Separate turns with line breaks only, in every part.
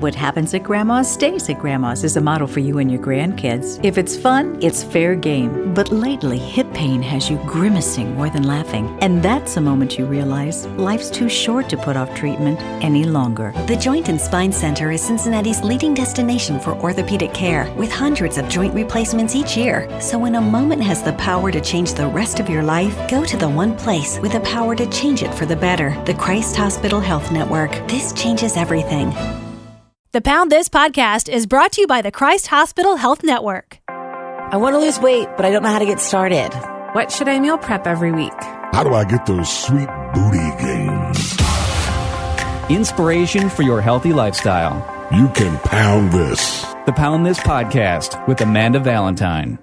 What happens at Grandma's stays at Grandma's is a model for you and your grandkids. If it's fun, it's fair game. But lately, hip pain has you grimacing more than laughing. And that's a moment you realize life's too short to put off treatment any longer.
The Joint and Spine Center is Cincinnati's leading destination for orthopedic care, with hundreds of joint replacements each year. So when a moment has the power to change the rest of your life, go to the one place with the power to change it for the better the Christ Hospital Health Network. This changes everything.
The Pound This podcast is brought to you by the Christ Hospital Health Network.
I want to lose weight, but I don't know how to get started.
What should I meal prep every week?
How do I get those sweet booty gains?
Inspiration for your healthy lifestyle.
You can pound this.
The Pound This podcast with Amanda Valentine.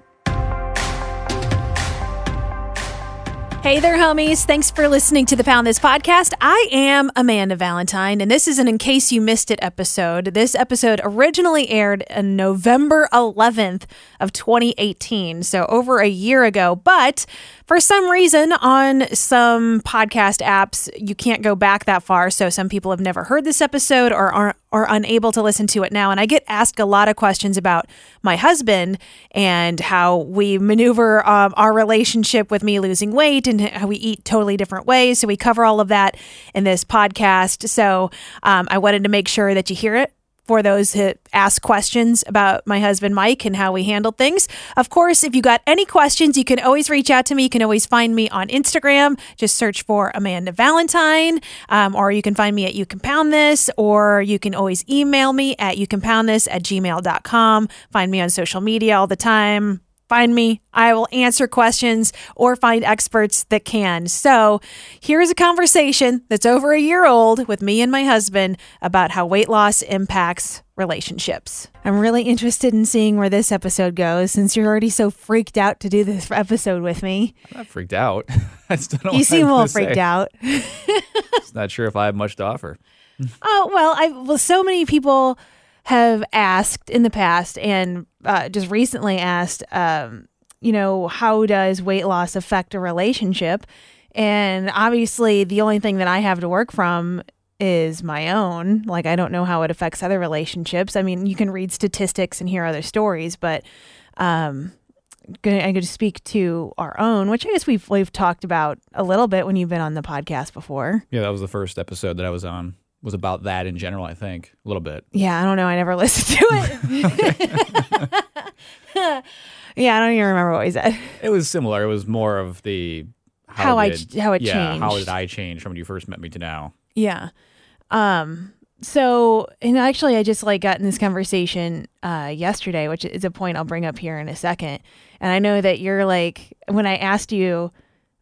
Hey there, homies. Thanks for listening to the Pound This podcast. I am Amanda Valentine, and this is an In Case You Missed It episode. This episode originally aired on November 11th of 2018, so over a year ago. But for some reason, on some podcast apps, you can't go back that far. So some people have never heard this episode or are, are unable to listen to it now. And I get asked a lot of questions about my husband and how we maneuver um, our relationship with me losing weight and how we eat totally different ways. So we cover all of that in this podcast. So um, I wanted to make sure that you hear it for those who ask questions about my husband Mike and how we handle things. Of course, if you got any questions, you can always reach out to me. You can always find me on Instagram. Just search for Amanda Valentine, um, or you can find me at You Can Pound This, or you can always email me at You Can Pound This at gmail.com. Find me on social media all the time find me. I will answer questions or find experts that can. So, here's a conversation that's over a year old with me and my husband about how weight loss impacts relationships. I'm really interested in seeing where this episode goes since you're already so freaked out to do this episode with me.
I'm not freaked out. I still don't
You seem a little freaked
say.
out.
Just not sure if I have much to offer.
Oh well, I well, so many people have asked in the past and uh, just recently asked, um, you know, how does weight loss affect a relationship? And obviously, the only thing that I have to work from is my own. Like, I don't know how it affects other relationships. I mean, you can read statistics and hear other stories, but um, going to speak to our own, which I guess we've we've talked about a little bit when you've been on the podcast before.
Yeah, that was the first episode that I was on. Was about that in general, I think. A little bit.
Yeah, I don't know. I never listened to it. yeah, I don't even remember what we said.
It was similar. It was more of the
How I
did-
ch- how it
yeah, How did I change from when you first met me to now?
Yeah. Um. So, and actually, I just like got in this conversation uh, yesterday, which is a point I'll bring up here in a second. And I know that you're like, when I asked you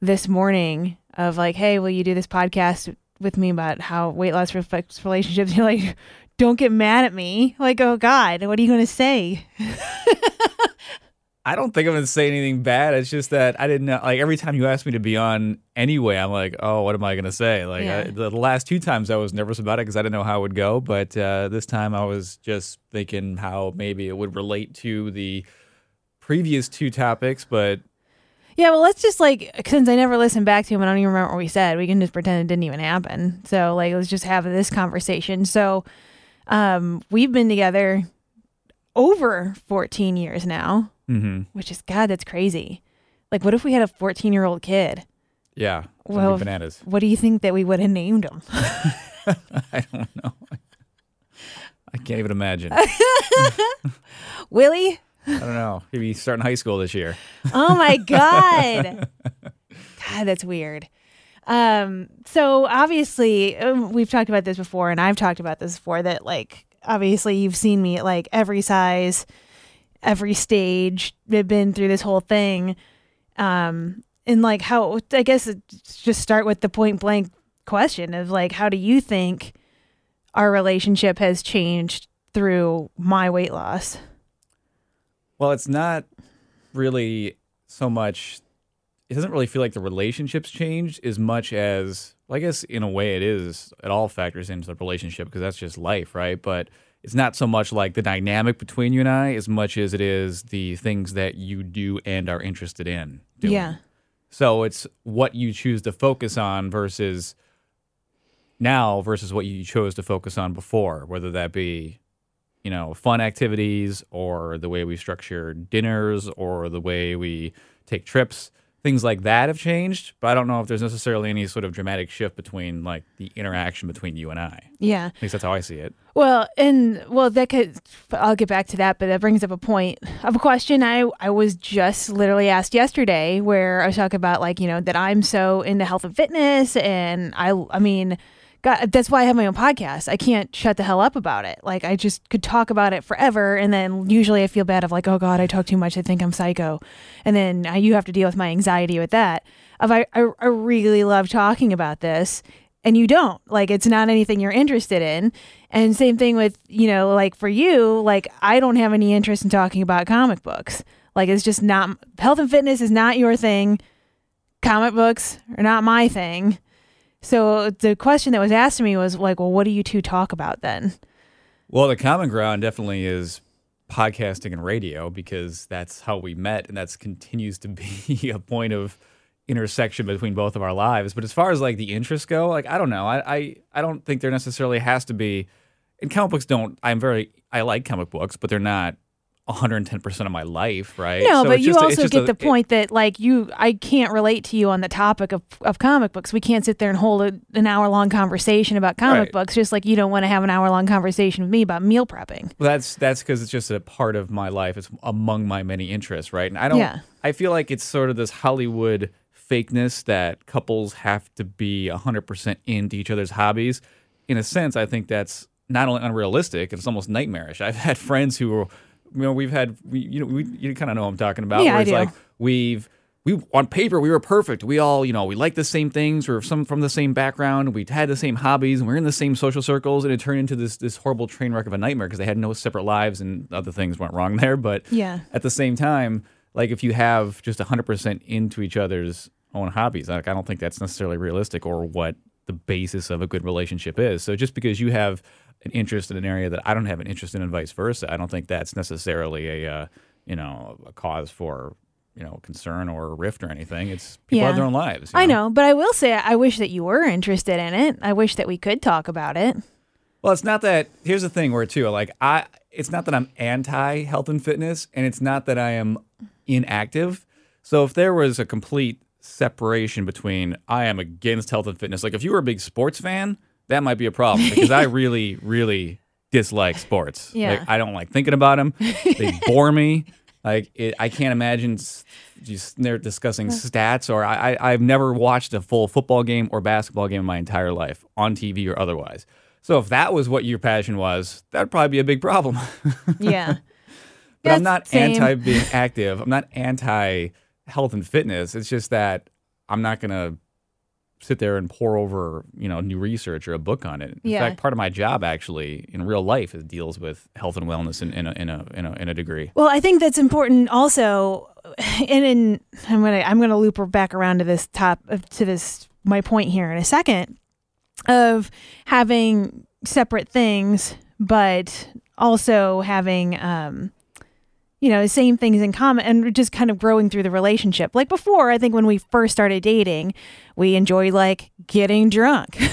this morning of like, hey, will you do this podcast with me about how weight loss affects relationships? You're like, don't get mad at me. Like, oh God, what are you going to say?
I don't think I'm gonna say anything bad. It's just that I didn't know. Like every time you ask me to be on anyway, I'm like, oh, what am I gonna say? Like
Yeah.
I, the last two times I was nervous about it because I didn't know how it would go. But uh, this time I was just thinking how maybe it would relate to the previous two topics. But
Yeah, well, let's just like since I never listened back to him, I don't even remember what we said. We can just pretend it didn't even happen. So like, let's just have this conversation. So, um, we've been together over 14 years now,
mhm,
which is God, that's crazy. Like, what if we had a 14 year old kid?
yeah, it's gonna be
Well,
bananas.
What do you think that we would have named him?
I don't know. I can't even imagine.
Willie?
I don't know. Maybe starting high school this year.
Oh my god. God, that's weird. Um, so obviously, um, we've talked about this before, and I've talked about this before. That like, obviously, you've seen me at like every size, every stage. I've been through this whole thing. Um, and like, how I guess just start with the point blank question of like, how do you think our relationship has changed through my weight loss?
Well, it's not really so much. It doesn't really feel like the relationships changed as much as, well, I guess, in a way, it is. It all factors into the relationship because that's just life, right? But it's not so much like the dynamic between you and I as much as it is the things that you do and are interested in. Doing.
Yeah.
So it's what you choose to focus on versus now versus what you chose to focus on before, whether that be, you know, fun activities or the way we structure dinners or the way we take trips. Things like that have changed, but I don't know if there's necessarily any sort of dramatic shift between like the interaction between you and I.
Yeah.
At least that's how I see it.
Well, and well, that could. I'll get back to that, but that brings up a point of a question I I was just literally asked yesterday, where I was talking about like you know that I'm so into health and fitness, and I I mean. God, that's why I have my own podcast. I can't shut the hell up about it. Like I just could talk about it forever, and then usually I feel bad of like, oh God, I talk too much. I think I'm psycho, and then uh, you have to deal with my anxiety with that. Of I, I, I really love talking about this, and you don't like it's not anything you're interested in and same thing with you know like for you like i don't have any interest in talking about comic books like it's just not health and fitness is not your thing comic books are not my thing so the question that was asked to me was like well what do you two talk about then
Well, the common ground definitely is podcasting and radio because that's how we met, and that's continues to be a point of intersection between both of our lives. But as far as like the interests go, like I don't know, I I, I don't think there necessarily has to be. And comic books don't. I'm very. I like comic books, but they're not 110 percent of my life, right?
no
So
but you
just
also get
a-
the point that like you i can't relate to you on the topic of, of comic books we can't sit there and hold a, an hour long conversation about comic
Right.
books just like you don't want to have an hour long conversation with me about meal prepping
Well, that's that's because it's just a part of my life. It's among my many interests, right? And I don't.
Yeah.
I feel like it's sort of this Hollywood fakeness that couples have to be hundred percent into each other's hobbies. In a sense, I think that's not only unrealistic; it's almost nightmarish. I've had friends who, you know, we've had, we, you know, we, you kind of know what I'm talking about.
Yeah,
where
I
it's
do.
like we've we on paper we were perfect. We all, you know, we like the same things. We are some from the same background. We had the same hobbies, and we are in the same social circles. And it turned into this this horrible train wreck of a nightmare because they had no separate lives and other things went wrong there. But
Yeah.
at the same time, like if you have just hundred percent into each other's own hobbies, like I don't think that's necessarily realistic or what the basis of a good relationship is. So just because you have an interest in an area that I don't have an interest in, and vice versa, I don't think that's necessarily a uh, you know a cause for you know concern or a rift or anything. It's people have their own lives.
I know, but I will say I wish that you were interested in it. I wish that we could talk about it.
Well, it's not that. Here's the thing, where too, like I, it's not that I'm anti health and fitness, and it's not that I am inactive. So if there was a complete separation between I am against health and fitness, like if you were a big sports fan, that might be a problem because I really, really dislike sports.
Yeah.
Like I don't like thinking about them. They bore me. Like it, I can't imagine just they're discussing stats or I, I I've never watched a full football game or basketball game in my entire life on TV or otherwise. So if that was what your passion was, that'd probably be a big problem.
Yeah.
but I'm not
same.
anti being active. I'm not anti health and fitness. It's just that I'm not gonna sit there and pour over you know new research or a book on it. In
Yeah.
fact, part of my job actually in real life is deals with health and wellness in, in, a, in a in a in a degree.
Well, I think that's important also and in I'm going to I'm going to loop back around to this top to this my point here in a second of having separate things but also having um you know, same things in common and just kind of growing through the relationship. Like before, I think when we first started dating, we enjoyed like getting drunk.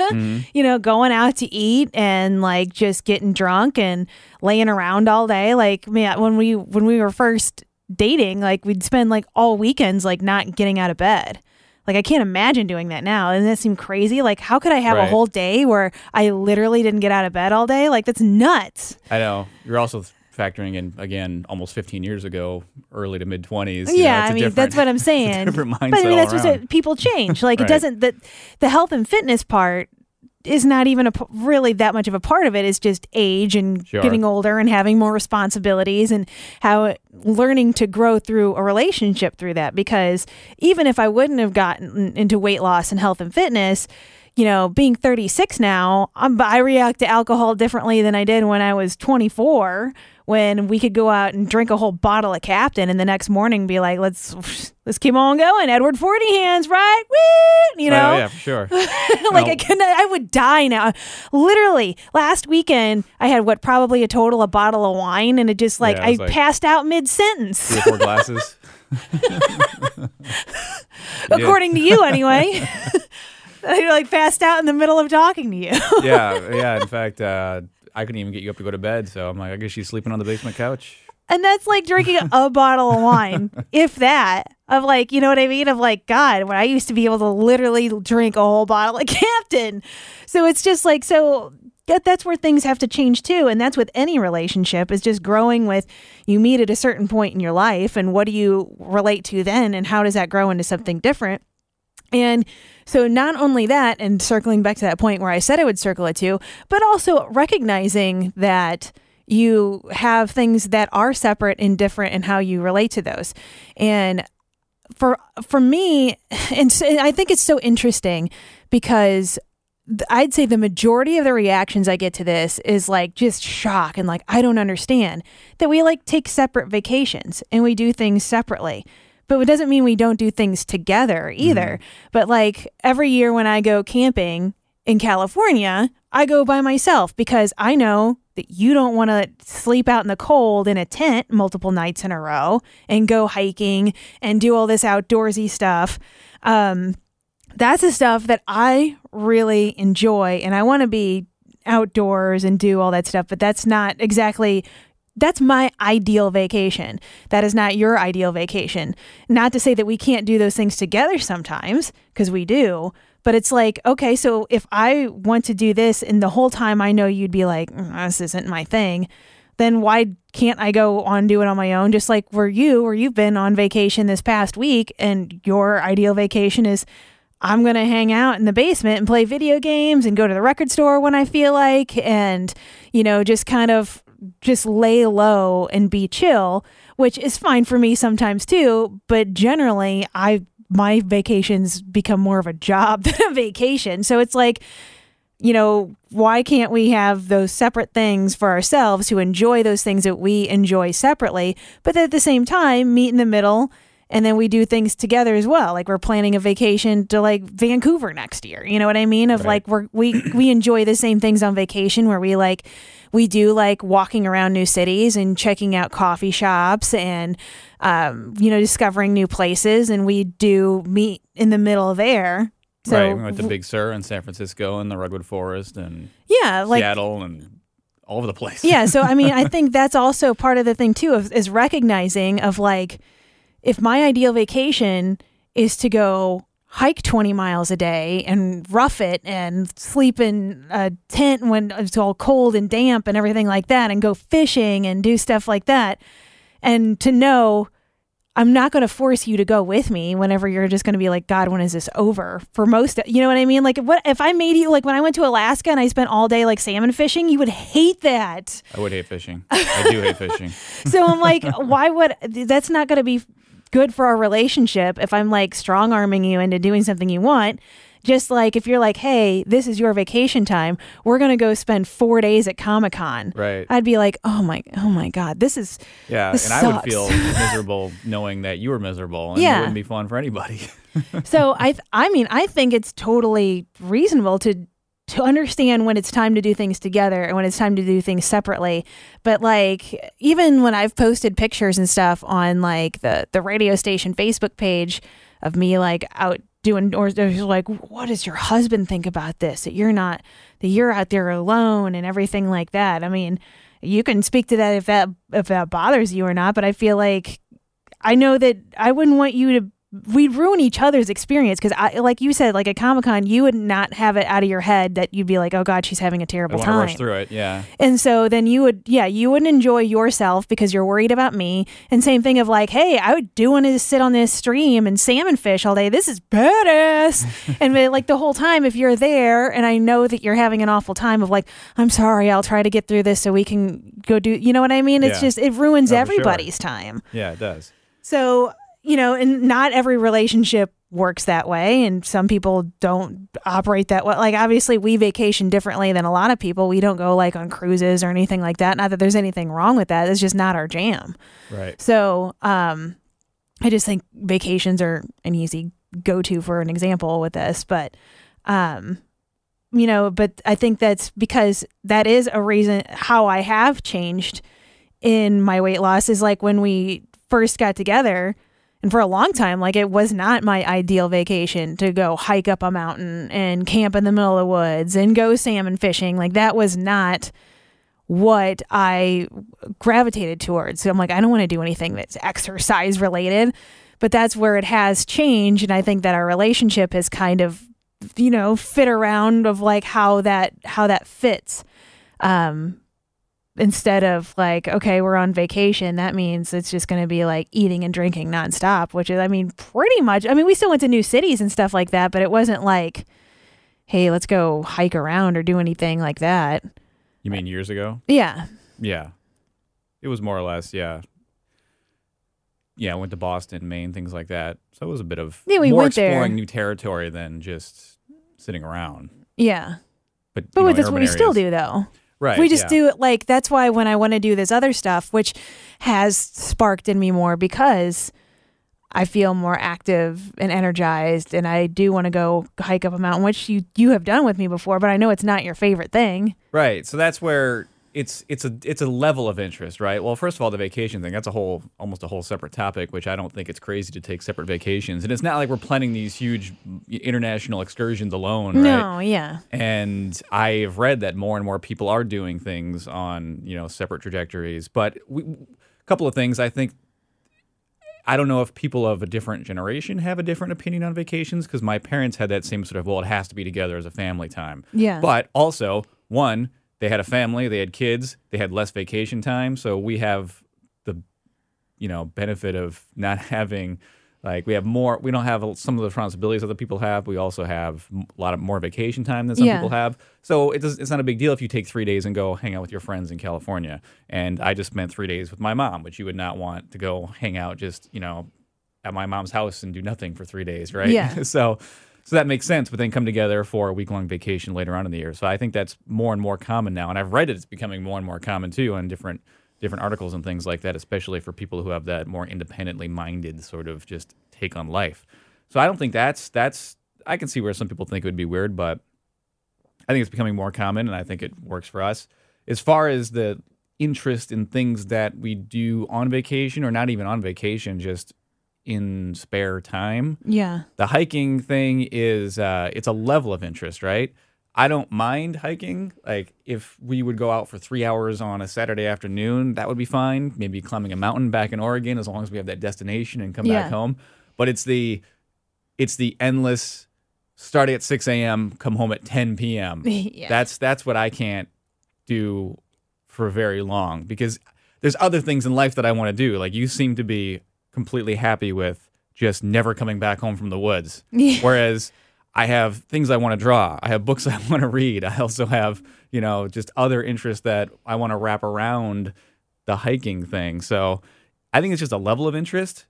Mm-hmm. You know, going out to eat and like just getting drunk and laying around all day. Like man, when we when we were first dating, like we'd spend like all weekends like not getting out of bed. Like I can't imagine doing that now. Doesn't that seem crazy? Like how could I have a whole day where I literally didn't get out of bed all day? Like that's nuts.
I know you're also factoring in again almost 15 years ago, early to mid 20s.
yeah, I mean that's what I'm saying.
different mindset.
but I mean that's it. People change. Like
Right.
it doesn't that the health and fitness part is not even a, really that much of a part of it. It's just age and
Sure.
getting older and having more responsibilities and how it, learning to grow through a relationship through that. Because even if I wouldn't have gotten into weight loss and health and fitness. You know, being 36 now, I'm, I react to alcohol differently than I did when I was 24. When we could go out and drink a whole bottle of Captain, and the next morning be like, "Let's let's keep on going." Edward Forty hands, right? Woo! You know,
oh, yeah, for sure.
like I
No.
couldn't. I would die now. Literally, last weekend I had what probably a total a bottle of wine, and it just like
Yeah,
I
like-
passed out mid sentence,
Three or four glasses.
according to you anyway. I like passed out in the middle of talking to you.
yeah, yeah. In fact, uh, I couldn't even get you up to go to bed, so I'm like, I guess she's sleeping on the basement couch.
And that's like drinking a bottle of wine, if that. Of like, you know what I mean? Of like, God, when I used to be able to literally drink a whole bottle of Captain. So it's just like, so that, that's where things have to change too. And that's with any relationship is just growing with you meet at a certain point in your life and what do you relate to then and how does that grow into something different? And so, not only that, and circling back to that point where I said I would circle it to, but also recognizing that you have things that are separate and different in how you relate to those. And for for me, and I think it's so interesting because I'd say the majority of the reactions I get to this is like just shock and like I don't understand that we like take separate vacations and we do things separately. But it doesn't mean we don't do things together either. But like every year when I go camping in California, I go by myself because I know that you don't want to sleep out in the cold in a tent multiple nights in a row and go hiking and do all this outdoorsy stuff. Um, that's the stuff that I really enjoy and I want to be outdoors and do all that stuff, but that's not exactly that's my ideal vacation. That is not your ideal vacation. Not to say that we can't do those things together sometimes because we do, but it's like, okay, so if I want to do this and the whole time I know you'd be like, "Mm, this isn't my thing, then why can't I go on do it on my own? Just like where you, where you've been on vacation this past week and your ideal vacation is I'm going to hang out in the basement and play video games and go to the record store when I feel like and, you know, just kind of just lay low and be chill, which is fine for me sometimes too, but generally I my vacations become more of a job than a vacation. So it's like you know, why can't we have those separate things for ourselves to enjoy those things that we enjoy separately, but at the same time meet in the middle and then we do things together as well. Like we're planning a vacation to like Vancouver next year. You know what I mean? Of like we're we we enjoy the same things on vacation where we like we do like walking around new cities and checking out coffee shops and um, you know discovering new places and we do meet in the middle there. So
right, we went to Big Sur in San Francisco and the Redwood Forest and
yeah, like
Seattle and all over the place.
yeah so i mean i think that's also part of the thing too of, is recognizing of like if my ideal vacation is to go hike 20 miles a day and rough it and sleep in a tent when it's all cold and damp and everything like that and go fishing and do stuff like that and to know I'm not going to force you to go with me whenever you're just going to be like, God, when is this over? For most, you know what I mean? Like, what if I made you like when I went to Alaska and I spent all day like salmon fishing? You would hate that.
I would hate fishing. I do hate fishing.
So I'm like, why would that's not going to be good for our relationship if I'm like strong arming you into doing something you want? Just like if you're like, hey, this is your vacation time, we're gonna go spend four days at Comic Con.
Right.
I'd be like, oh my, oh my God, this is
Yeah,
This
and I would
sucks.
feel miserable knowing that you were miserable, and
Yeah.
it wouldn't be fun for anybody.
so I th- I mean I think it's totally reasonable to to understand when it's time to do things together and when it's time to do things separately. But like even when I've posted pictures and stuff on like the the radio station Facebook page of me like out doing or there's like what does your husband think about this that you're not that you're out there alone and everything like that. I mean, you can speak to that if that if that bothers you or not, but I feel like I know that I wouldn't want you to. We'd ruin each other's experience because, I, like you said, like at Comic Con, you would not have it out of your head that you'd be like, "Oh God, she's having a terrible
to
time."
rush through it. Yeah,
And so then you would, yeah, you wouldn't enjoy yourself because you're worried about me. And same thing of like, hey, I would do want to sit on this stream and salmon fish all day. This is badass. and like the whole time, if you're there and I know that you're having an awful time of like, I'm sorry, I'll try to get through this so we can go do, you know what I mean? It's
Yeah.
just, it ruins
Oh, for sure.
everybody's time.
yeah, it does.
So, you know, and not every relationship works that way. And some people don't operate that way. Like, obviously, we vacation differently than a lot of people. We don't go like on cruises or anything like that. Not that there's anything wrong with that. It's just not our jam.
Right.
So, um, I just think vacations are an easy go to for an example with this. But, um, you know, but I think that's because that is a reason how I have changed in my weight loss is like when we first got together And for a long time, like it was not my ideal vacation to go hike up a mountain and camp in the middle of the woods and go salmon fishing. Like that was not what I gravitated towards. So I'm like, I don't want to do anything that's exercise related. But that's where it has changed. And I think that our relationship has kind of, you know, fit around of like how that how that fits. Um instead of like, okay, we're on vacation, that means it's just going to be like eating and drinking nonstop, which is, I mean, pretty much. I mean, we still went to new cities and stuff like that, but it wasn't like, hey, let's go hike around or do anything like that.
You mean years ago?
Yeah.
Yeah. It was more or less, yeah. Yeah, I went to Boston, Maine, things like that. So it was a bit of
Yeah, we
more
went there.
exploring new territory than just sitting around.
Yeah.
But,
But
you know, in
what we
urban
still do though.
Right.
we just
yeah.
do it like that's why when I want to do this other stuff, which has sparked in me more because I feel more active and energized and I do want to go hike up a mountain, which you you have done with me before, but I know it's not your favorite thing.
Right. So that's where it's it's a it's a level of interest, right? Well, first of all, the vacation thing, that's a whole almost a whole separate topic, which I don't think it's crazy to take separate vacations. And it's not like we're planning these huge international excursions alone, right?
No, yeah.
And I've read that more and more people are doing things on, you know, separate trajectories. But we, a couple of things I think I don't know if people of a different generation have a different opinion on vacations because my parents had that same sort of, well, it has to be together as a family time.
Yeah.
But also, one, they had a family, they had kids, they had less vacation time. So we have the, you know, benefit of not having, like, we have more, we don't have some of the responsibilities other people have. We also have a lot of more vacation time than some
Yeah.
people have. So it does, it's not a big deal if you take three days and go hang out with your friends in California. And I just spent three days with my mom, which you would not want to go hang out just, you know, at my mom's house and do nothing for three days, right?
Yeah.
so so that makes sense, but then come together for a week long vacation later on in the year. So I think that's more and more common now. And I've read it, it's becoming more and more common too on different different articles and things like that, especially for people who have that more independently minded sort of just take on life. So I don't think that's that's I can see where some people think it would be weird, but I think it's becoming more common and I think it works for us. As far as the interest in things that we do on vacation or not even on vacation, just in spare time,
Yeah.
the hiking thing is uh, it's a level of interest, right? I don't mind hiking. Like if we would go out for three hours on a Saturday afternoon, that would be fine. Maybe climbing a mountain back in Oregon, as long as we have that destination and come
Yeah.
back home. But it's the it's the endless starting at six a.m., come home at ten p.m.
Yeah.
That's that's what I can't do for very long because there's other things in life that I want to do. Like you seem to be completely happy with just never coming back home from the woods.
Yeah.
Whereas I have things I want to draw. I have books I want to read. I also have, you know, just other interests that I want to wrap around the hiking thing. So I think it's just a level of interest.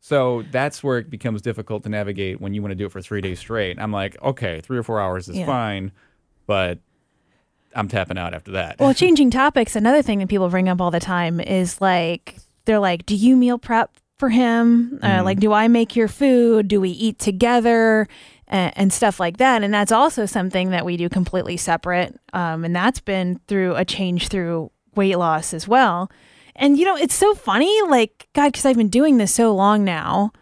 So that's where it becomes difficult to navigate when you want to do it for three days straight. I'm like, okay, three or four hours is
Yeah.
fine, but I'm tapping out after that.
Well, changing topics, another thing that people bring up all the time is like, they're like, do you meal prep for him? Uh, like, do I make your food? Do we eat together? And, and stuff like that. And that's also something that we do completely separate. Um, and that's been through a change through weight loss as well. And, you know, it's so funny, like, God, because I've been doing this so long now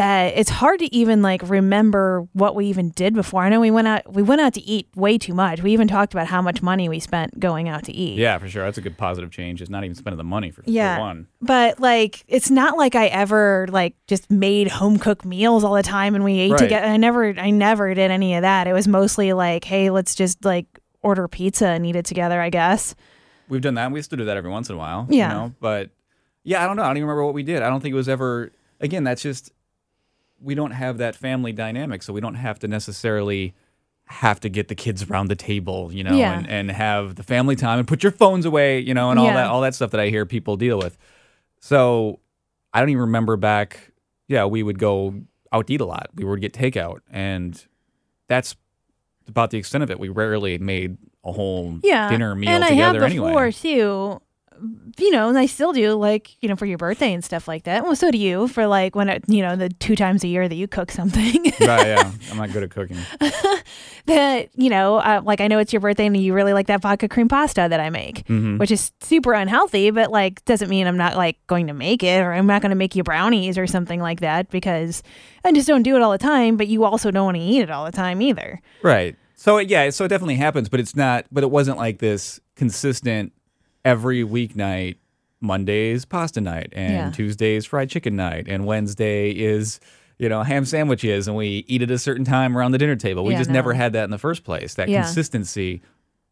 that it's hard to even like remember what we even did before. I know we went out we went out to eat way too much. We even talked about how much money we spent going out to eat.
yeah, for sure. That's a good positive change. It's not even spending the money for, for
Yeah.
one.
But like it's not like I ever like just made home cooked meals all the time and we ate
Right.
together. I never I never did any of that. It was mostly like, hey, let's just like order pizza and eat it together, I guess.
We've done that. We still do that every once in a while.
Yeah.
You know? But yeah, I don't know. I don't even remember what we did. I don't think it was ever. Again, that's just we don't have that family dynamic, so we don't have to necessarily have to get the kids around the table, you know,
Yeah.
and, and have the family time and put your phones away, you know, and all
Yeah.
that all that stuff that I hear people deal with. So I don't even remember back. Yeah, we would go out to eat a lot. We would get takeout, and that's about the extent of it. We rarely made a whole
Yeah.
dinner meal
and
together
I have
anyway.
before too. You know, and I still do like, you know, for your birthday and stuff like that. Well, so do you for like when, it, you know, the two times a year that you cook something.
right, yeah. I'm not good at cooking.
that, you know, uh, like I know it's your birthday and you really like that vodka cream pasta that I make,
Mm-hmm.
which is super unhealthy, but like doesn't mean I'm not like going to make it or I'm not going to make you brownies or something like that because I just don't do it all the time, but you also don't want to eat it all the time either.
Right. So yeah, so it definitely happens, but it's not. But it wasn't like this consistent every weeknight. Mondays pasta night, and
Yeah.
Tuesdays fried chicken night, and Wednesday is you know ham sandwiches, and we eat at a certain time around the dinner table. We
Yeah,
just never had that in the first place. That
Yeah.
consistency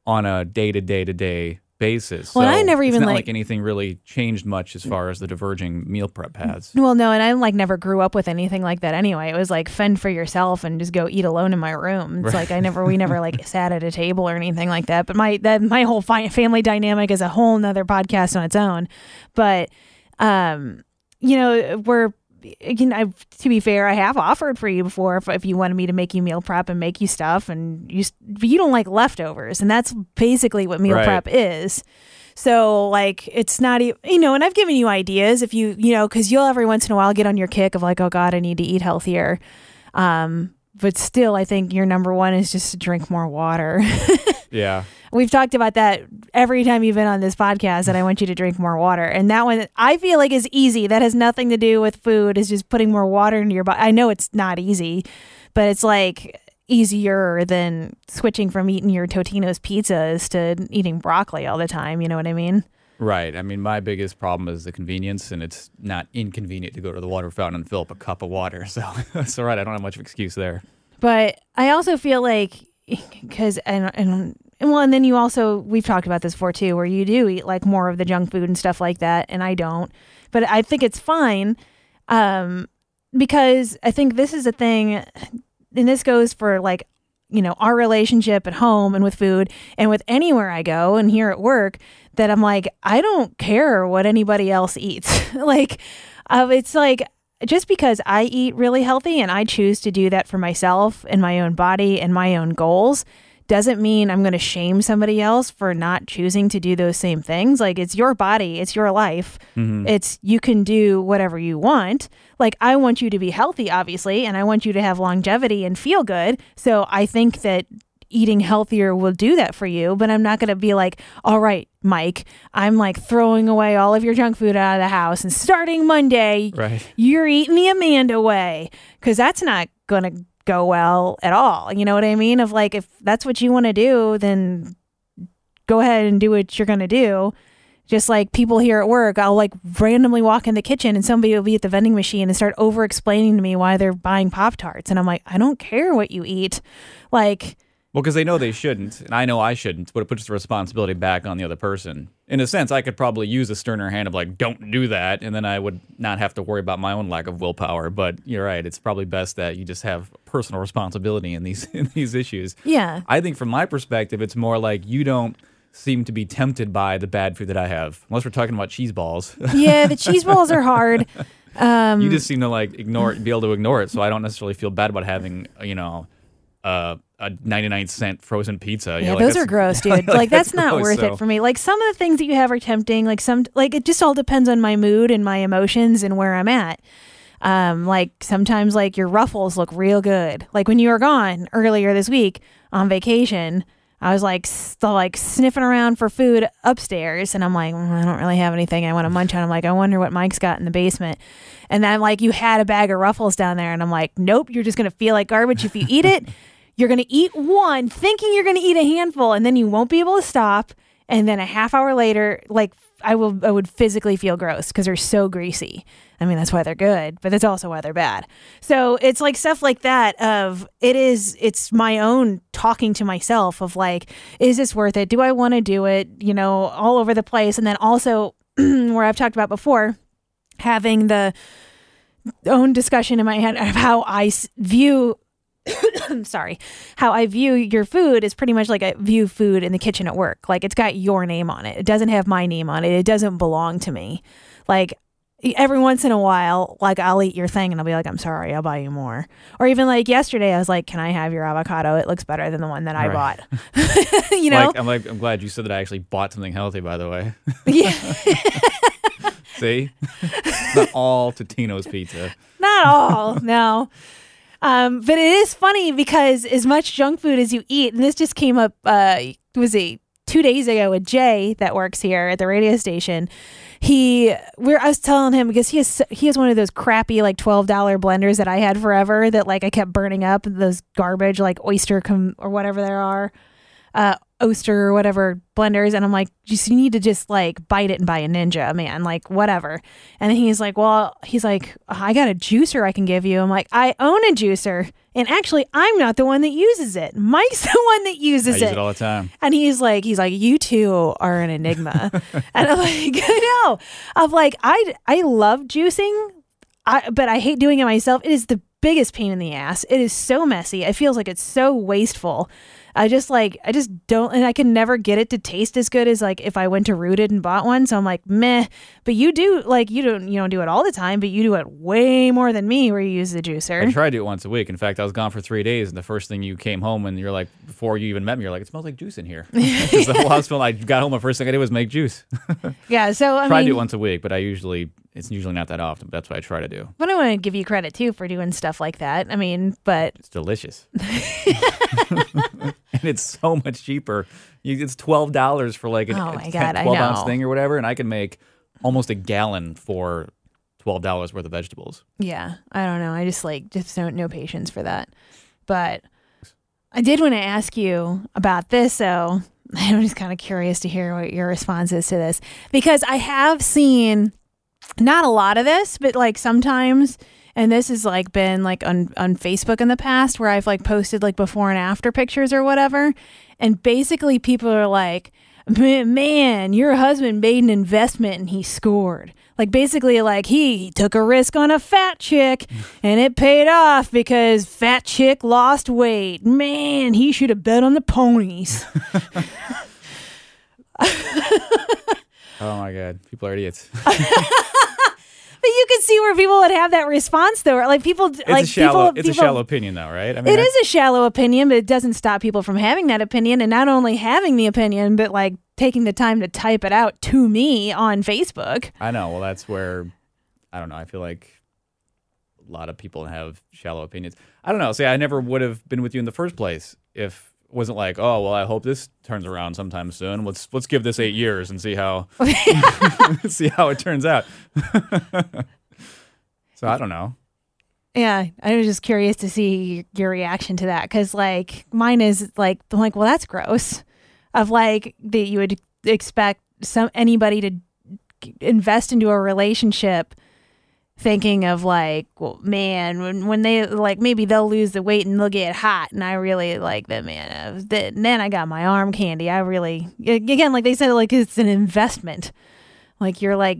on a day to day to day basis.
Well,
so
I never even, like-
like anything really changed much as far as the diverging meal prep has.
Well, no, and I like never grew up with anything like that anyway. It was like fend for yourself and just go eat alone in my room. It's like I never, we never like sat at a table or anything like that. But my that my whole fi- family dynamic is a whole nother podcast on its own. But um, you know, we're know, I've- to be fair, I have offered for you before if, if you wanted me to make you meal prep and make you stuff, and you but you don't like leftovers, and that's basically what meal
Right.
prep is. So like it's not even you know, and I've given you ideas if you you know because you'll every once in a while get on your kick of like oh god I need to eat healthier, um, but still I think your number one is just to drink more water.
Yeah.
We've talked about that every time you've been on this podcast that I want you to drink more water. And that one I feel like is easy. That has nothing to do with food. Is just putting more water into your body. I know it's not easy, but it's like easier than switching from eating your Totino's pizzas to eating broccoli all the time. You know what I mean?
Right. I mean, my biggest problem is the convenience, and it's not inconvenient to go to the water fountain and fill up a cup of water. So that's all right. I don't have much of an excuse there.
But I also feel like because and and well, and then you also we've talked about this before too, where you do eat like more of the junk food and stuff like that, and I don't. But I think it's fine, um, because I think this is a thing, and this goes for like you know our relationship at home and with food and with anywhere I go and here at work that I'm like I don't care what anybody else eats. like uh, it's like just because I eat really healthy and I choose to do that for myself and my own body and my own goals doesn't mean I'm going to shame somebody else for not choosing to do those same things. Like it's your body, it's your life. Mm-hmm. It's you can do whatever you want. Like I want you to be healthy obviously and I want you to have longevity and feel good. So I think that eating healthier will do that for you, but I'm not going to be like, "All right, Mike, I'm like throwing away all of your junk food out of the house and starting Monday,
Right.
you're eating the Amanda way because that's not going to go well at all. You know what I mean? Of like, if that's what you want to do, then go ahead and do what you're going to do. Just like people here at work, I'll like randomly walk in the kitchen and somebody will be at the vending machine and start over explaining to me why they're buying Pop Tarts. And I'm like, I don't care what you eat. Like,
Well, because they know they shouldn't, and I know I shouldn't, but it puts the responsibility back on the other person. In a sense, I could probably use a sterner hand of like, don't do that, and then I would not have to worry about my own lack of willpower. But you're right; it's probably best that you just have personal responsibility in these in these issues.
yeah.
I think from my perspective, it's more like you don't seem to be tempted by the bad food that I have, unless we're talking about cheese balls.
Yeah, the cheese balls are hard. Um,
you just seem to like ignore it, be able to ignore it. So I don't necessarily feel bad about having, you know, uh, a 99 cent frozen pizza.
Yeah,
like,
those are gross, dude.
like,
like that's not
gross,
worth
so-
it for me. Like some of the things that you have are tempting. Like some, like it just all depends on my mood and my emotions and where I'm at. Um, like sometimes like your ruffles look real good. Like when you were gone earlier this week on vacation, I was like still like sniffing around for food upstairs, and I'm like, "Mm, I don't really have anything I want to munch on. I'm like, I wonder what Mike's got in the basement. And then I'm like you had a bag of ruffles down there, and I'm like, nope, you're just gonna feel like garbage if you eat it. You're gonna eat one, thinking you're gonna eat a handful, and then you won't be able to stop. And then a half hour later, like I will, I would physically feel gross because they're so greasy. I mean, that's why they're good, but that's also why they're bad. So it's like stuff like that. Of it is, it's my own talking to myself of like, is this worth it? Do I want to do it? You know, all over the place. And then also where I've talked about before, having the own discussion in my head of how I view I'm sorry, how I view your food is pretty much like I view food in the kitchen at work. Like it's got your name on it. It doesn't have my name on it. It doesn't belong to me. Like every once in a while, like I'll eat your thing and I'll be like, I'm sorry, I'll buy you more. Or even like yesterday, I was like, Can I have your avocado? It looks better than the one that I
Right.
bought. you know?
Like, I'm like, I'm glad you said that I actually bought something healthy. By the way,
yeah.
see, it's not all Totino's pizza.
Not all, no. Um, but it is funny because as much junk food as you eat, and this just came up, uh, was it two days ago with Jay that works here at the radio station. He, we're, I was telling him because he has, he has one of those crappy like twelve dollar blenders that I had forever that like I kept burning up those garbage like oyster com- or whatever there are, uh, Oster or whatever blenders, and I'm like, just you need to just like bite it and buy a Ninja, man, like whatever. And he's like, well, he's like, I got a juicer I can give you. I'm like, I own a juicer, and actually, I'm not the one that uses it. Mike's the one that uses
use
it.
it all the time.
And he's like, he's like, you two are an enigma. and I'm like, no. I'm like, I I love juicing, I but I hate doing it myself. It is the biggest pain in the ass. It is so messy. It feels like it's so wasteful. I just like I just don't and I can never get it to taste as good as like if I went to Rooted and bought one. So I'm like, meh. But you do like you don't you don't do it all the time, but you do it way more than me where you use the juicer.
I try to do it once a week. In fact, I was gone for three days, and the first thing you came home and you're like, before you even met me, you're like, it smells like juice in here. 'Cause the whole house smelled. I got home, the first thing I did was make juice.
Yeah. So I
try
mean
to do it once a week, but I usually it's usually not that often. But that's what I try to do.
but I want to give you credit too for doing stuff like that. I mean, but
It's delicious, and it's so much cheaper. You, it's twelve dollars for like an,
Oh
a
my
10
God, I
twelve ounce thing or whatever, and I can make almost a gallon for twelve dollars worth of vegetables.
Yeah, I don't know. I just like just don't no patience for that. But I did want to ask you about this so I'm just kind of curious to hear what your response is to this because I have seen not a lot of this, but like sometimes and this has like been like on on Facebook in the past where I've like posted like before and after pictures or whatever. And basically people are like "Man, man your husband made an investment and he scored. Like basically like he took a risk on a fat chick and it paid off because fat chick lost weight. Man he should have bet on the ponies.
Oh my god, people are idiots.
You can see where people would have that response though like people
It's
like
a shallow.
people,
it's a shallow opinion, though, right? I mean,
It
that's-
is a shallow opinion, but it doesn't stop people from having that opinion. And not only having the opinion, but like taking the time to type it out to me on Facebook.
I know. Well, that's where I don't know. I feel like a lot of people have shallow opinions. I don't know. See, I never would have been with you in the first place if wasn't like, oh, well, I hope this turns around sometime soon. Let's let's give this eight years and see how see how it turns out. so I don't know.
Yeah, I was just curious to see your reaction to that because, like, mine is like, I'm like, well, that's gross. Of like that you would expect some anybody to invest into a relationship thinking of like, well, man, when when they like maybe they'll lose the weight and they'll get hot, and I really like that man. Uh, th- then I got my arm candy. I really again, like they said, like it's an investment. Like you're like,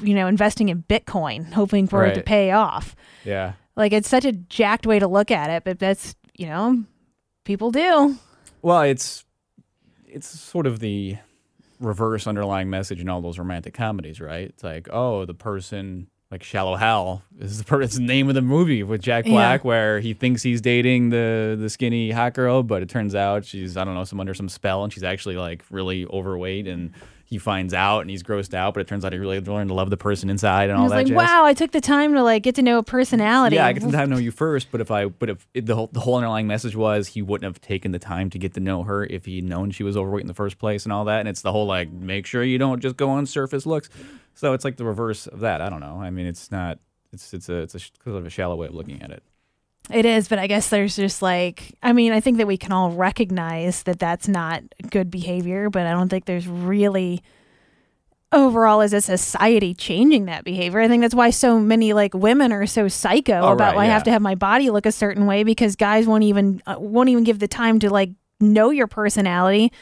you know, investing in Bitcoin, hoping for it to pay off.
Yeah.
Like it's such a jacked way to look at it, but that's you know, people do.
Well, it's it's sort of the reverse underlying message in all those romantic comedies, right? It's like, oh, the person like Shallow Hal is the, per- it's the name of the movie with Jack
Yeah.
Black, where he thinks he's dating the the skinny hot girl, but it turns out she's I don't know some under some spell, and she's actually like really overweight, and he finds out and he's grossed out, but it turns out he really learned to love the person inside and
I
all that
like,
jazz.
wow, I took the time to like get to know a personality.
Yeah, I get the time to know you first, but if I, but if it, the whole the whole underlying message was he wouldn't have taken the time to get to know her if he'd known she was overweight in the first place and all that, and it's the whole like make sure you don't just go on surface looks. So it's like the reverse of that. I don't know. I mean, it's not. It's it's a it's a sort of a shallow way of looking at it.
It is, but I guess there's just like, I mean, I think that we can all recognize that that's not good behavior, but I don't think there's really overall as a society changing that behavior. I think that's why so many like women are so psycho
Oh,
about
right,
why I have to have my body look a certain way because guys won't even uh, won't even give the time to like know your personality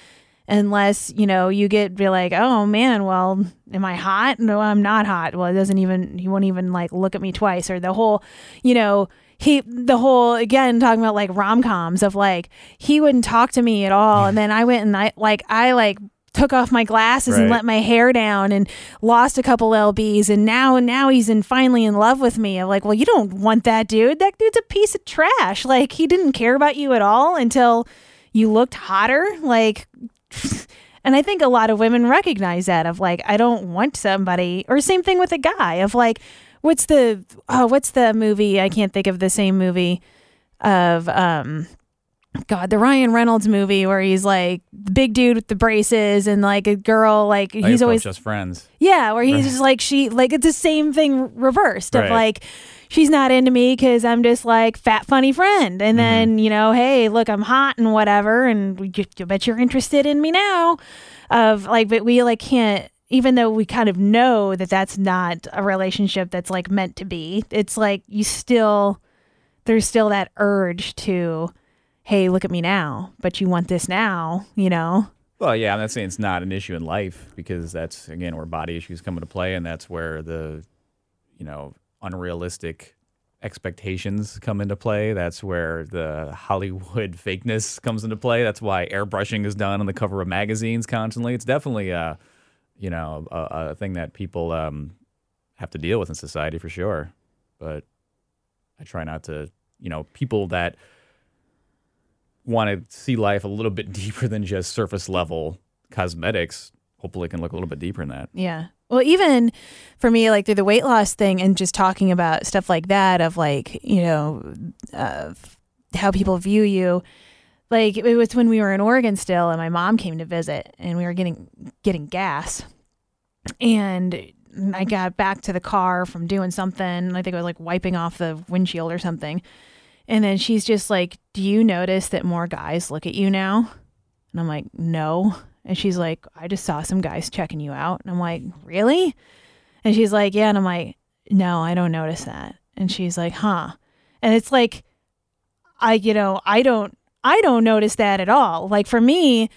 unless you know you get be like oh man well am i hot? No i'm not hot. Well it doesn't even he won't even like look at me twice or the whole you know he the whole again talking about like rom-coms of like he wouldn't talk to me at all. And then i went and i like i like took off my glasses and let my hair down and lost a couple lbs and now now he's in finally in love with me. I'm like well you don't want that dude. That dude's a piece of trash. Like he didn't care about you at all until you looked hotter. Like and i think a lot of women recognize that of like i don't want somebody or same thing with a guy of like what's the oh what's the movie i can't think of the same movie of um God, the Ryan Reynolds movie where he's like the big dude with the braces and like a girl, like he's always
just friends.
yeah, where he's just like she like it's the same thing reversed of
Right.
like she's not into me because I'm just like fat funny friend, and then you know, hey, look, I'm hot and whatever, and you, I bet you're interested in me now. Of like, but we like can't. Even though we kind of know that that's not a relationship that's like meant to be, it's like you still there's still that urge to, hey, look at me now, but you want this now, you know?
Well, yeah, I'm not saying it's not an issue in life because that's again where body issues come into play, and that's where the, you know, unrealistic expectations come into play. That's where the Hollywood fakeness comes into play. That's why airbrushing is done on the cover of magazines constantly. It's definitely a, you know, a, a thing that people um, have to deal with in society for sure. But I try not to, you know, people that want to see life a little bit deeper than just surface level cosmetics hopefully can look a little bit deeper in that
Yeah. Well, even for me, like through the weight loss thing and just talking about stuff like that, of like, you know, how people view you. Like it was when we were in Oregon still, and my mom came to visit, and we were getting getting gas, and I got back to the car from doing something. I think I was like wiping off the windshield or something, and then she's just like, "Do you notice that more guys look at you now?" And I'm like, "No." And she's like, I just saw some guys checking you out. And I'm like, really? And she's like, yeah. And I'm like, no, I don't notice that. And she's like, huh. And it's like, I, you know, I don't, I don't notice that at all. Like for me,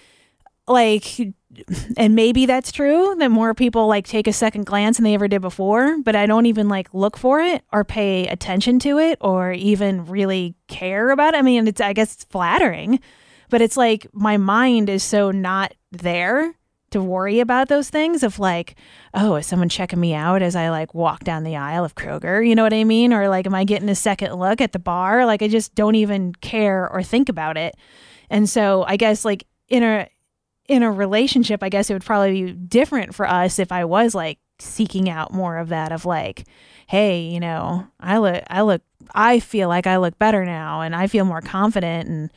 like, and maybe that's true that more people like take a second glance than they ever did before, but I don't even like look for it or pay attention to it or even really care about it. I mean, it's, I guess it's flattering, but it's like my mind is so not there to worry about those things of like, oh, is someone checking me out as I like walk down the aisle of Kroger? You know what I mean? Or like, am I getting a second look at the bar? Like, I just don't even care or think about it. And so I guess like in a in a relationship, I guess it would probably be different for us if I was like seeking out more of that of like, hey, you know, I look I look I feel like I look better now and I feel more confident and "Li-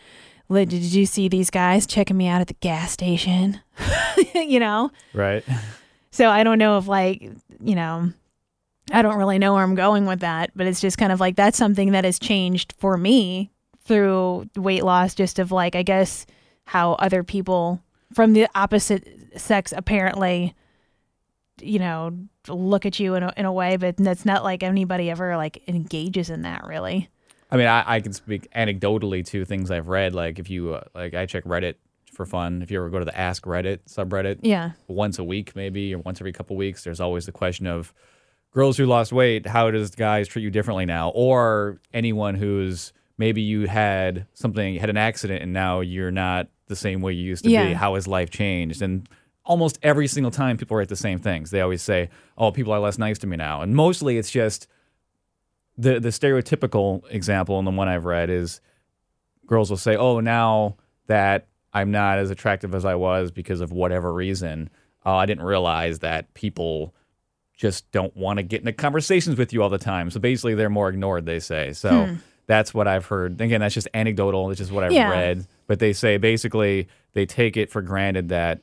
did you see these guys checking me out at the gas station? you know?
right
So I don't know if like, you know, I don't really know where I'm going with that, but it's just kind of like that's something that has changed for me through weight loss, just of like, I guess, how other people from the opposite sex apparently, you know, look at you in a, in a way, but that's not like anybody ever like engages in that really.
I mean I, I can speak anecdotally to things i've read like if you uh, like i check reddit for fun. If you ever go to the ask reddit subreddit
Yeah.
once a week maybe or once every couple weeks there's always the question of girls who lost weight how does guys treat you differently now? Or anyone who's maybe you had something had an accident and now you're not the same way you used to be. How has life changed? And almost every single time people write the same things. They always say oh people are less nice to me now. And mostly it's just the the stereotypical example and the one i've read is girls will say, "Oh, now that I'm not as attractive as I was because of whatever reason, uh, I didn't realize that people just don't want to get into conversations with you all the time. So basically, they're more ignored." They say. So that's what I've heard. Again, that's just anecdotal. It's just what I've
Yeah.
read. But they say basically they take it for granted that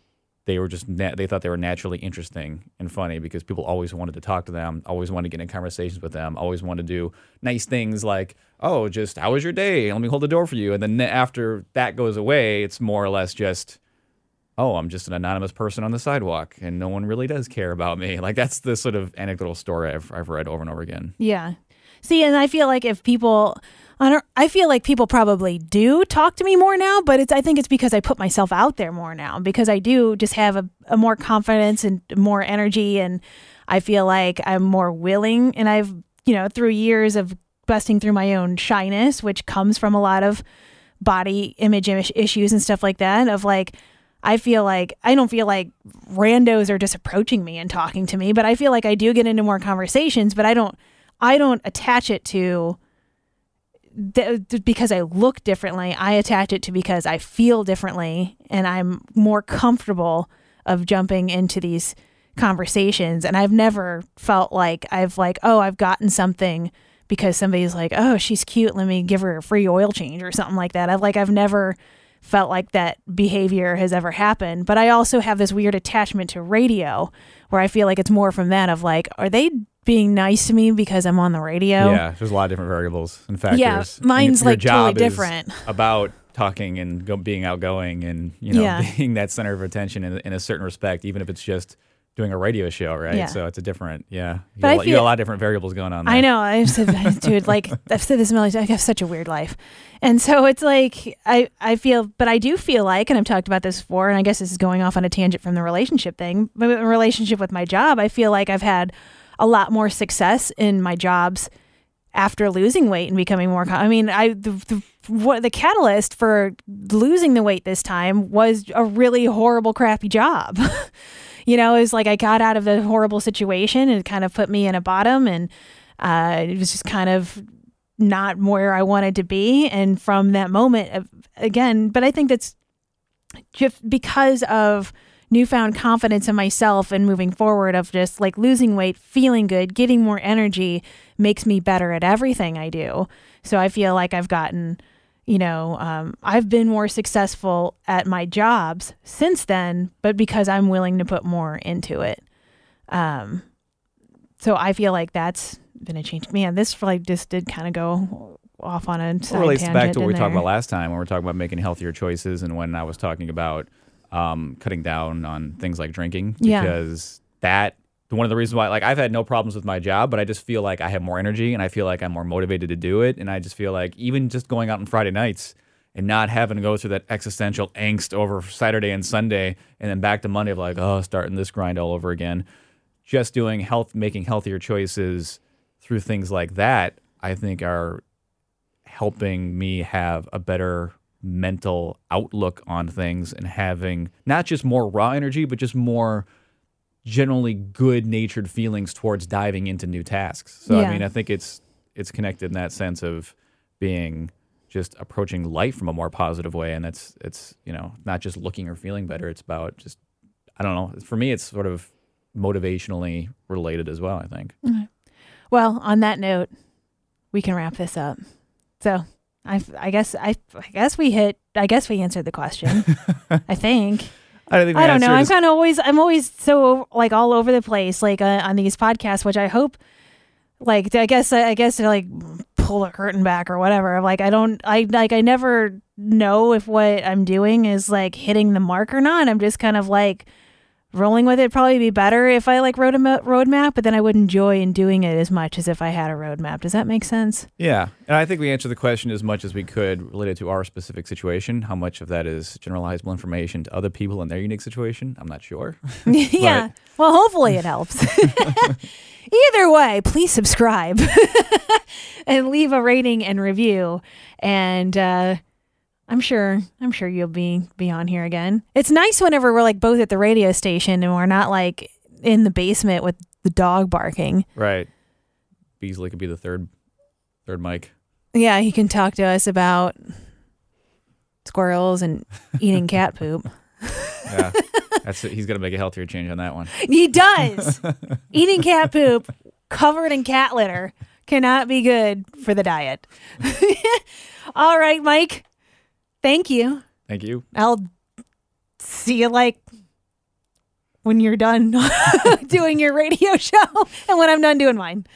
they were just na- they thought they were naturally interesting and funny because people always wanted to talk to them, always wanted to get in conversations with them, always wanted to do nice things like, "Oh, just how was your day? Let me hold the door for you." And then after that goes away, it's more or less just, "Oh, I'm just an anonymous person on the sidewalk, and no one really does care about me." Like that's the sort of anecdotal story I've I've read over and over again.
Yeah. See, and I feel like if people, I don't, I feel like people probably do talk to me more now, but it's, I think it's because I put myself out there more now because I do just have a, a more confidence and more energy. And I feel like I'm more willing. And I've, you know, through years of busting through my own shyness, which comes from a lot of body image issues and stuff like that, of like, I feel like I don't feel like randos are just approaching me and talking to me, but I feel like I do get into more conversations, but I don't I don't attach it to th- because I look differently. I attach it to because I feel differently and I'm more comfortable of jumping into these conversations and I've never felt like I've like, oh, I've gotten something because somebody's like, "Oh, she's cute, let me give her a free oil change or something like that." I've like I've never felt like that behavior has ever happened, but I also have this weird attachment to radio where I feel like it's more from that of like, are they being nice to me because I'm on the radio?
Yeah, there's a lot of different variables and factors.
Yeah, mine's, like, totally different.
About talking and go, being outgoing and you know
Yeah.
being that center of attention in, in a certain respect, even if it's just doing a radio show, right?
Yeah.
So it's a different, yeah. You,
But
got,
I
a lot- you
feel-
a lot of different variables going on. There.
I know. I said, dude, like I've said this a million times. I have such a weird life, and so it's like I I feel, but I do feel like, and I've talked about this before, and I guess this is going off on a tangent from the relationship thing, but in relationship with my job, I feel like I've had a lot more success in my jobs after losing weight and becoming more. I mean, I the, the what the catalyst for losing the weight this time was a really horrible, crappy job. you know, it was like I got out of a horrible situation and kind of put me in a bottom, and uh, it was just kind of not where I wanted to be. And from that moment, again, but I think that's just because of newfound confidence in myself and moving forward of just like losing weight, feeling good, getting more energy makes me better at everything I do. So I feel like I've gotten, you know, um, I've been more successful at my jobs since then, but because I'm willing to put more into it. Um, so I feel like that's been a change. Man, this like just did kind of go off on a side
It relates back to what we talked about last time when we are talking about making healthier choices and when I was talking about um, cutting down on things like drinking
Yeah.
because that one of the reasons why like I've had no problems with my job but I just feel like I have more energy and I feel like I'm more motivated to do it and I just feel like even just going out on Friday nights and not having to go through that existential angst over Saturday and Sunday and then back to Monday of like oh starting this grind all over again just doing health making healthier choices through things like that I think are helping me have a better mental outlook on things and having not just more raw energy, but just more generally good natured feelings towards diving into new tasks. So
Yeah.
I mean, I think it's it's connected in that sense of being just approaching life from a more positive way and that's it's you know not just looking or feeling better it's about just i don't know for me it's sort of motivationally related as well i think
Well, on that note, we can wrap this up. So, I, I guess I, I guess we hit. I guess we answered the question. I think.
i don't think
I don't know. I'm kind of always. I'm always so like all over the place, like uh, on these podcasts, which I hope, like I guess I guess to like pull the curtain back or whatever. Like I don't. I like I never know if what I'm doing is like hitting the mark or not. I'm just kind of like rolling with it. Probably be better if I like wrote a mo- roadmap, but then I wouldn't enjoy in doing it as much as if I had a roadmap. Does that make sense?
Yeah, and I think we answered the question as much as we could related to our specific situation. How much of that is generalizable information to other people in their unique situation? I'm not sure.
yeah. Well, hopefully it helps. Either way, please subscribe and leave a rating and review. And uh, I'm sure I'm sure you'll be be on here again. It's nice whenever we're like both at the radio station and we're not like in the basement with the dog barking.
right. Beasley could be the third third mic.
Yeah, he can talk to us about squirrels and eating cat poop.
Yeah, that's. He's gonna make a healthier change on that one.
He does. Eating cat poop covered in cat litter cannot be good for the diet. All right, Mike. Thank you.
Thank you.
I'll see you like when you're done doing your radio show and when I'm done doing mine.